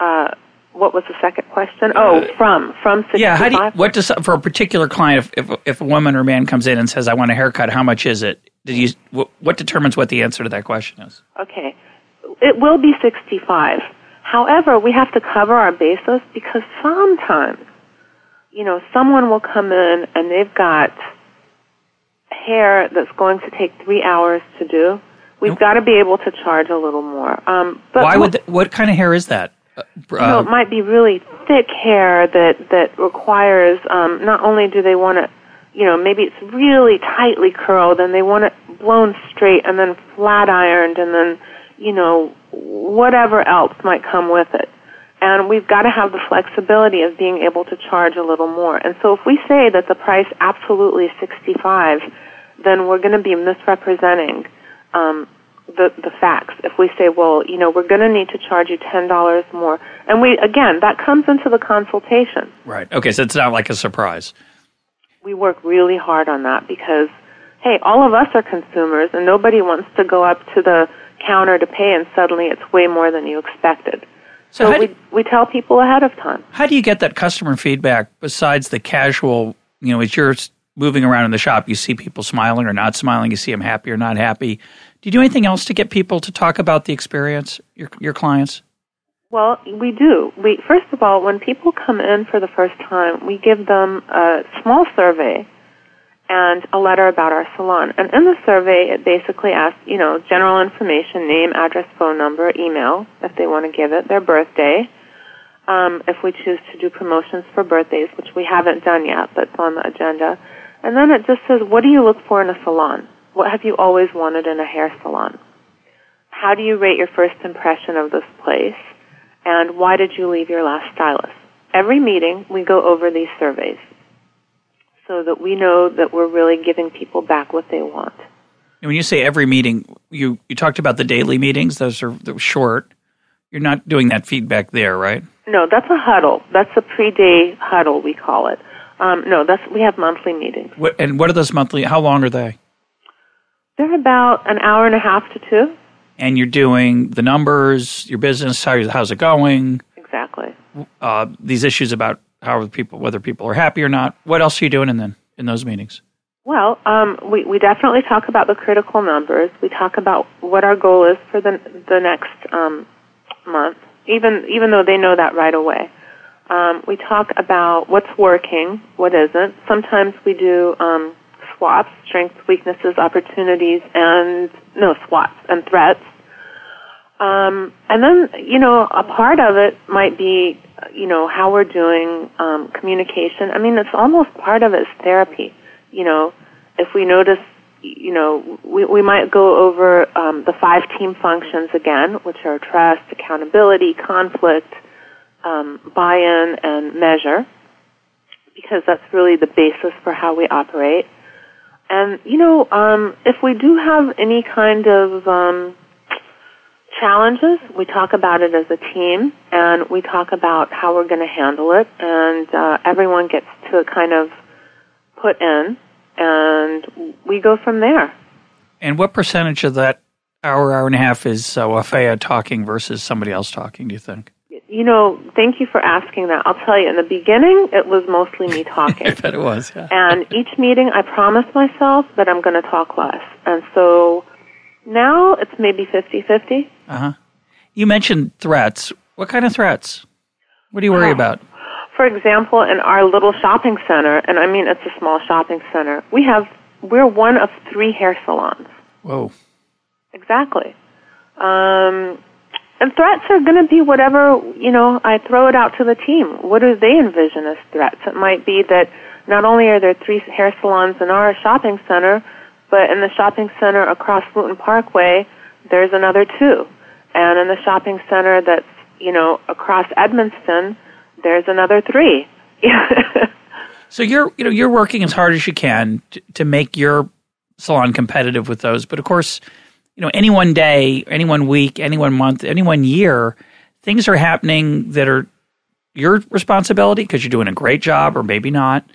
uh, what was the second question? Oh, from from sixty-five. Yeah, how do you, what does for a particular client if, if if a woman or man comes in and says I want a haircut, how much is it? Did you what, what determines what the answer to that question is? Okay. It will be 65. However, we have to cover our bases because sometimes, you know, someone will come in and they've got hair that's going to take three hours to do. We've Nope. got to be able to charge a little more. Um, but Why would th- what kind of hair is that? Uh, you know, it might be really thick hair that that requires um, not only do they want it, you know, maybe it's really tightly curled and they want it blown straight and then flat ironed and then, you know, whatever else might come with it. And we've got to have the flexibility of being able to charge a little more. And so if we say that the price absolutely is 65, then we're going to be misrepresenting um, the the facts. If we say, well, you know, we're going to need to charge you ten dollars more, and we again that comes into the consultation. Right. Okay. So it's not like a surprise. We work really hard on that because, hey, all of us are consumers, and nobody wants to go up to the counter to pay, and suddenly it's way more than you expected. So, so we, we tell people ahead of time. How do you get that customer feedback besides the casual, you know, as you're moving around in the shop, you see people smiling or not smiling, you see them happy or not happy. Do you do anything else to get people to talk about the experience, your, your clients? Well, we do. We first of all, when people come in for the first time, we give them a small survey and a letter about our salon. And in the survey, it basically asks, you know, general information, name, address, phone number, email, if they want to give it, their birthday, um, if we choose to do promotions for birthdays, which we haven't done yet, but it's on the agenda. And then it just says, what do you look for in a salon? What have you always wanted in a hair salon? How do you rate your first impression of this place? And why did you leave your last stylist? Every meeting, we go over these surveys so that we know that we're really giving people back what they want. And when you say every meeting, you, you talked about the daily meetings. Those are short. You're not doing that feedback there, right? No, that's a huddle. That's a pre-day huddle, we call it. Um, no, that's we have monthly meetings. What, and what are those monthly? How long are they? They're about an hour and a half to two. And you're doing the numbers, your business, how, how's it going? Exactly. Uh, these issues about how are people, whether people are happy or not. What else are you doing in then in those meetings? Well, um, we we definitely talk about the critical numbers. We talk about what our goal is for the the next um, month, even even though they know that right away. Um, we talk about what's working, what isn't. Sometimes we do um, SWOTs, strengths, weaknesses, opportunities, and no SWOTs and threats. Um, and then, you know, a part of it might be, you know, how we're doing um, communication. I mean, it's almost part of it is therapy. You know, if we notice, you know, we, we might go over um, the five team functions again, which are trust, accountability, conflict, um, buy-in, and measure, because that's really the basis for how we operate. And you know, um, if we do have any kind of um, challenges, we talk about it as a team, and we talk about how we're going to handle it, and uh, everyone gets to kind of put in, and we go from there. And what percentage of that hour, hour and a half is uh, Wafaya talking versus somebody else talking? Do you think? You know, thank you for asking that. I'll tell you, in the beginning, it was mostly me talking. I bet it was, yeah. and each meeting, I promised myself that I'm going to talk less. And so now it's maybe 50 50. Uh huh. You mentioned threats. What kind of threats? What do you worry about? For example, in our little shopping center, and I mean it's a small shopping center, we have, we're one of three hair salons. Whoa. Exactly. Um, and threats are going to be whatever, you know, I throw it out to the team. What do they envision as threats? It might be that not only are there three hair salons in our shopping center, but in the shopping center across Wooten Parkway, there's another two. And in the shopping center that's, you know, across Edmonston, there's another three. so you're, you know, you're working as hard as you can to, to make your salon competitive with those. But of course, you know, any one day, any one week, any one month, any one year, things are happening that are your responsibility because you're doing a great job or maybe not.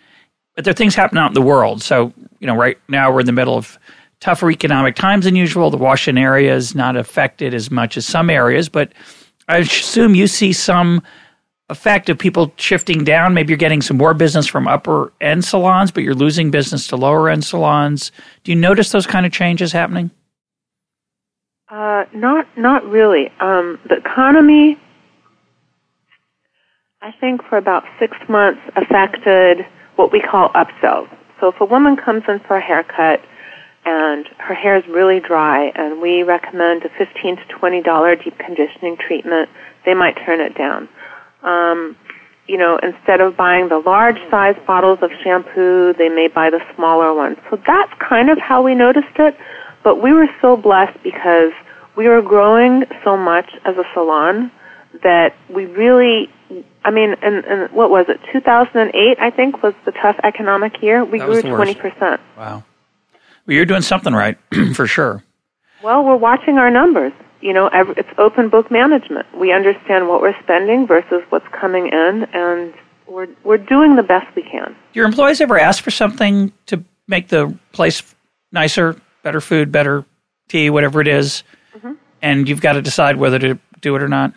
But there are things happening out in the world. So, you know, right now we're in the middle of tougher economic times than usual. The Washington area is not affected as much as some areas, but I assume you see some effect of people shifting down. Maybe you're getting some more business from upper end salons, but you're losing business to lower end salons. Do you notice those kind of changes happening? Uh, not not really. Um, the economy, I think, for about six months affected what we call upsells. So if a woman comes in for a haircut and her hair is really dry, and we recommend a fifteen to twenty dollar deep conditioning treatment. They might turn it down. Um, you know, instead of buying the large size bottles of shampoo, they may buy the smaller ones. So that's kind of how we noticed it. But we were so blessed because we were growing so much as a salon that we really, I mean, and, and what was it, 2008, I think, was the tough economic year. We grew was the worst. 20%. Wow. Well, you're doing something right, for sure. Well, we're watching our numbers. You know, ev- it's open book management. We understand what we're spending versus what's coming in, and we're we're doing the best we can. Do your employees ever ask for something to make the place nicer, better food, better tea, whatever it is, mm-hmm. and you've got to decide whether to do it or not?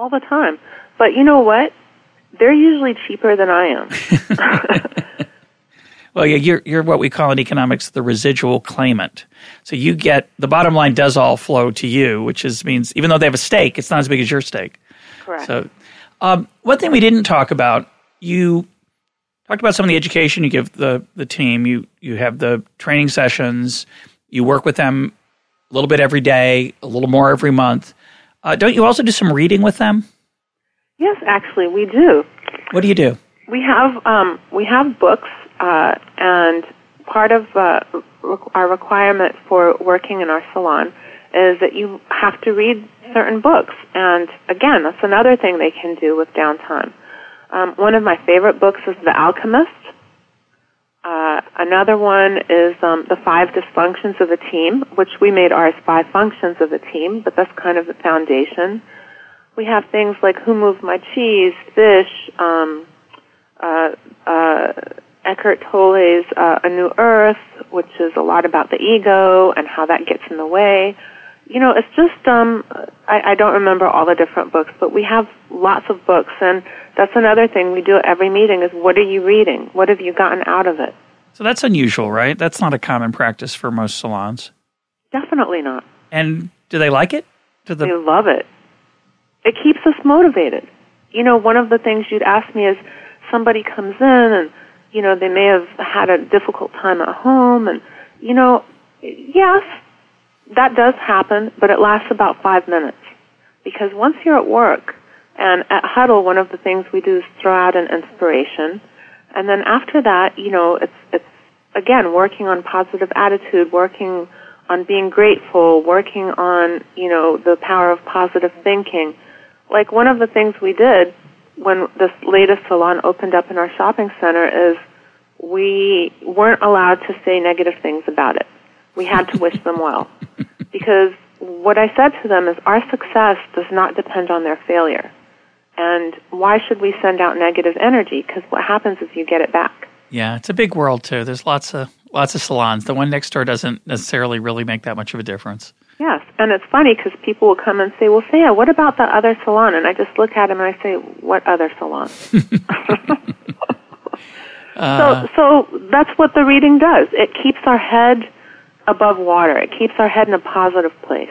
all the time. But you know what? They're usually cheaper than I am. Well, yeah, you're you're what we call in economics the residual claimant. So you get the bottom line does all flow to you, which is means even though they have a stake, it's not as big as your stake. Correct. So, um, one thing we didn't talk about, you talked about some of the education you give the the team. You you have the training sessions. You work with them a little bit every day, a little more every month. Uh, don't you also do some reading with them? Yes, actually, we do. What do you do? We have um, we have books, uh, and part of uh, our requirement for working in our salon is that you have to read certain books. And again, that's another thing they can do with downtime. Um, one of my favorite books is The Alchemist. Uh, another one is um, The Five Dysfunctions of a Team, which we made ours Five Functions of a Team, but that's kind of the foundation. We have things like Who Moved My Cheese, Fish, um, uh, uh, Eckhart Tolle's uh, A New Earth, which is a lot about the ego and how that gets in the way. You know, it's just um, I, I don't remember all the different books, but we have lots of books, and that's another thing we do at every meeting is what are you reading? What have you gotten out of it? So that's unusual, right? That's not a common practice for most salons. Definitely not. And do they like it? Do the They love it. It keeps us motivated. You know, one of the things you'd ask me is somebody comes in and, you know, they may have had a difficult time at home and, you know, yes, that does happen, but it lasts about five minutes. Because once you're at work, and at Huddle, one of the things we do is throw out an inspiration, and then after that, you know, it's, it's, again, working on positive attitude, working on being grateful, working on, you know, the power of positive thinking. Like one of the things we did when this latest salon opened up in our shopping center is we weren't allowed to say negative things about it. We had to wish them well. Because what I said to them is our success does not depend on their failure. And why should we send out negative energy? Because what happens is you get it back. Yeah, it's a big world too. There's lots of lots of salons. The one next door doesn't necessarily really make that much of a difference. Yes, and it's funny because people will come and say, "Well, Saya, what about the other salon?" And I just look at them and I say, "What other salon?" Uh, so, so that's what the reading does. It keeps our head above water. It keeps our head in a positive place.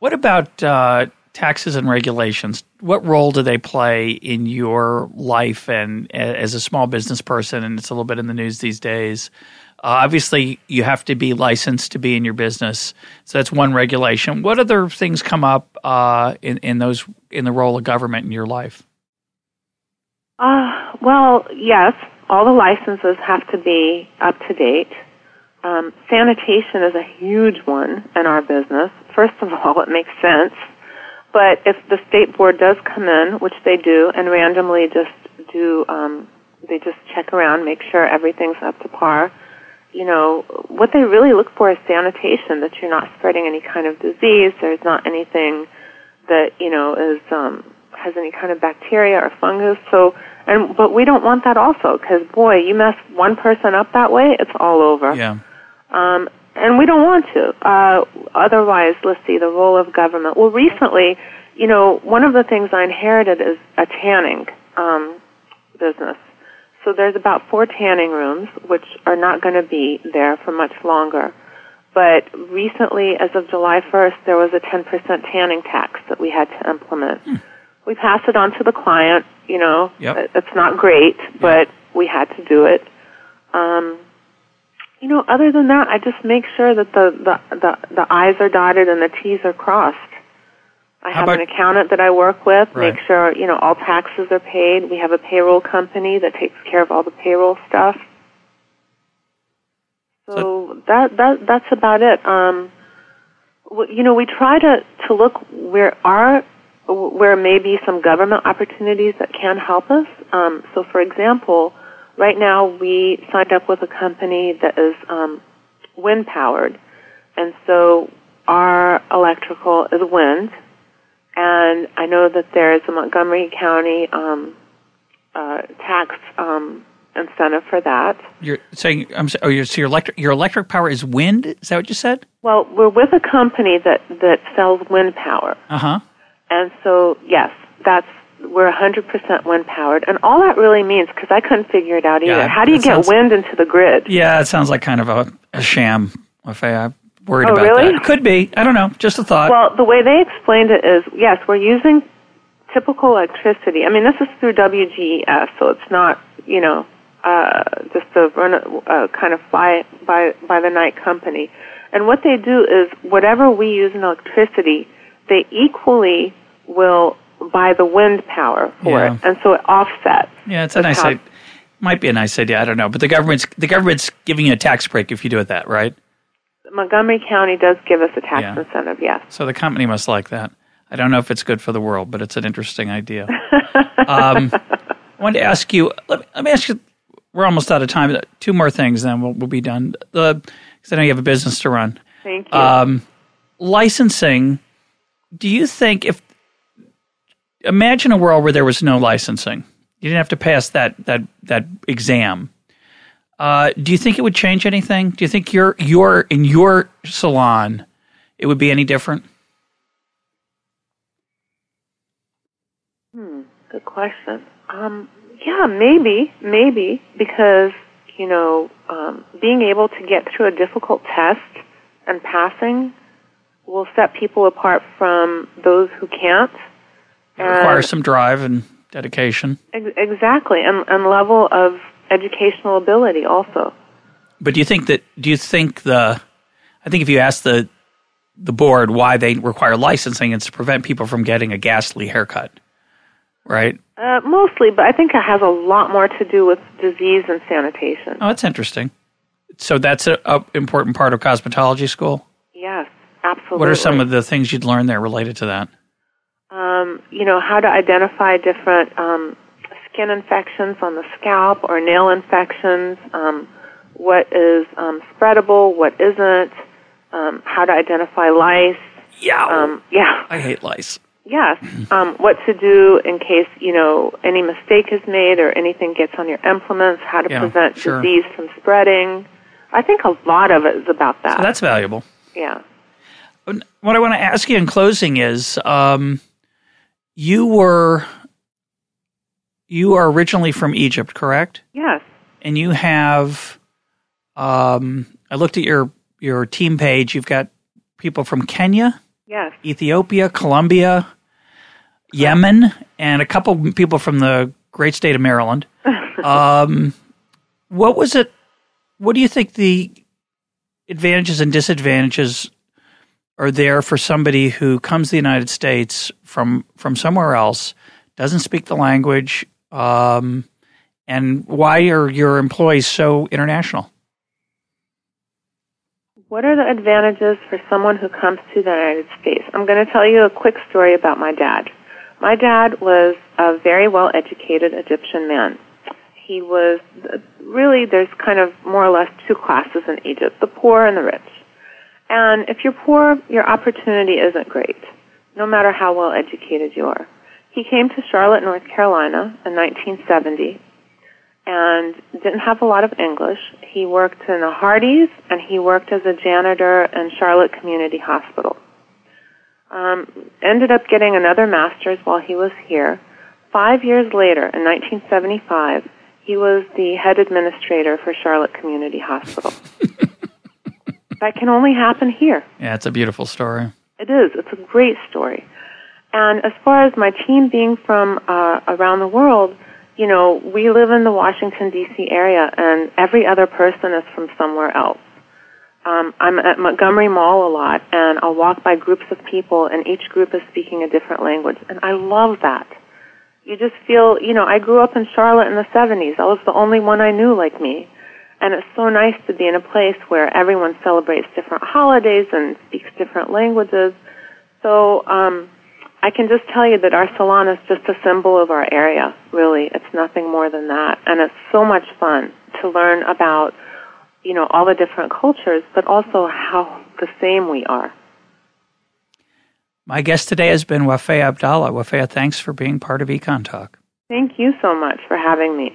what about uh, taxes and regulations? What role do they play in your life and as a small business person? And it's a little bit in the news these days. Uh, obviously, you have to be licensed to be in your business, so that's one regulation. What other things come up uh, in in those in the role of government in your life? Uh, well, yes, all the licenses have to be up to date. Um, sanitation is a huge one in our business. First of all, it makes sense. But if the state board does come in, which they do, and randomly just do, um, they just check around, make sure everything's up to par. You know, what they really look for is sanitation, that you're not spreading any kind of disease, there's not anything that, you know, is, um, has any kind of bacteria or fungus. So, and, but we don't want that also, because boy, you mess one person up that way, it's all over. Yeah. Um, and we don't want to. Uh, otherwise, let's see, the role of government. Well, recently, you know, one of the things I inherited is a tanning um, business. So there's about four tanning rooms, which are not going to be there for much longer. But recently, as of July 1st, there was a 10% tanning tax that we had to implement. We passed it on to the client, you know. Yep. It's not great, but we had to do it. Um, you know, other than that, I just make sure that the the the, the I's are dotted and the T's are crossed. I How have about- an accountant that I work with. Right. Make sure you know all taxes are paid. We have a payroll company that takes care of all the payroll stuff. So, that that that's about it. Um, w- you know, we try to to look where are where may be some government opportunities that can help us. Um, so, for example, right now we signed up with a company that is um, wind powered, and so our electrical is wind. And I know that there is a Montgomery County um, uh, tax um, incentive for that. You're saying, I'm so, oh, your, so your electric, your electric power is wind? Is that what you said? Well, we're with a company that that sells wind power, Uh huh. and so yes, that's we're 100% wind powered, and all that really means because I couldn't figure it out either. Yeah, How do you get sounds- wind into the grid? Yeah, it sounds like kind of a, a sham. If I, I'm worried Oh, about really? that. Could be. I don't know. Just a thought. Well, the way they explained it is yes, we're using typical electricity. I mean, this is through WGES, so it's not you know uh, just a run uh, kind of fly by by the night company. And what they do is whatever we use in electricity, they equally will buy the wind power for Yeah. it, and so it offsets. yeah, it's a nice how- idea. Might be a nice idea. I don't know. But the government's the government's giving you a tax break if you do it that, right? Montgomery County does give us a tax Yeah. incentive, yes. So the company must like that. I don't know if it's good for the world, but it's an interesting idea. um, I wanted to ask you. Let me, let me ask you. We're almost out of time. Two more things, then we'll, we'll be done. Because I know you have a business to run. Thank you. Um, licensing. Do you think if imagine a world where there was no licensing, you didn't have to pass that that that exam. Uh, do you think it would change anything? Do you think your your in your salon it would be any different? Hmm, good question. Um, yeah, maybe, maybe because you know, um, being able to get through a difficult test and passing will set people apart from those who can't. It requires some drive and dedication. Ex- exactly, and, and level of educational ability also. But do you think that? Do you think the? I think if you ask the the board why they require licensing, it's to prevent people from getting a ghastly haircut, right? Uh, mostly, but I think it has a lot more to do with disease and sanitation. Oh, that's interesting. So that's a, a important part of cosmetology school. Yes, absolutely. What are some of the things you'd learn there related to that? Um, you know, how to identify different um, skin infections on the scalp or nail infections, um, what is um, spreadable, what isn't, um, how to identify lice. Yeah, Um, yeah, I hate lice. yes. Um, what to do in case, you know, any mistake is made or anything gets on your implements, how to Yeah, prevent sure. disease from spreading. I think a lot of it is about that. So that's valuable. yeah. What I want to ask you in closing is, um, you were you are originally from Egypt, correct? Yes. and you have um, I looked at your your team page. You've got people from Kenya, Yes. Ethiopia, Colombia, Yemen, and a couple people from the great state of Maryland. um, what was it? What do you think the advantages and disadvantages are there for somebody who comes to the United States from from somewhere else, doesn't speak the language, um, and why are your employees so international? What are the advantages for someone who comes to the United States? I'm going to tell you a quick story about my dad. My dad was a very well educated Egyptian man. He was really, there's kind of more or less two classes in Egypt the poor and the rich. And if you're poor, your opportunity isn't great, no matter how well educated you are. He came to Charlotte, North Carolina in 1970 and didn't have a lot of English. He worked in a Hardee's and he worked as a janitor in Charlotte Community Hospital. Um, ended up getting another master's while he was here. Five years later, in 1975, he was the head administrator for Charlotte Community Hospital. that can only happen here. Yeah, it's a beautiful story. It is. It's a great story. And as far as my team being from uh, around the world, you know, we live in the Washington, D.C. area, and every other person is from somewhere else. Um, I'm at Montgomery Mall a lot, and I'll walk by groups of people, and each group is speaking a different language, and I love that. You just feel, you know, I grew up in Charlotte in the 70s. I was the only one I knew like me. And it's so nice to be in a place where everyone celebrates different holidays and speaks different languages. So, um, I can just tell you that our salon is just a symbol of our area, really. It's nothing more than that. And it's so much fun to learn about, you know, all the different cultures, but also how the same we are. My guest today has been Wafea Abdallah. Wafea, thanks for being part of Econ Talk. Thank you so much for having me.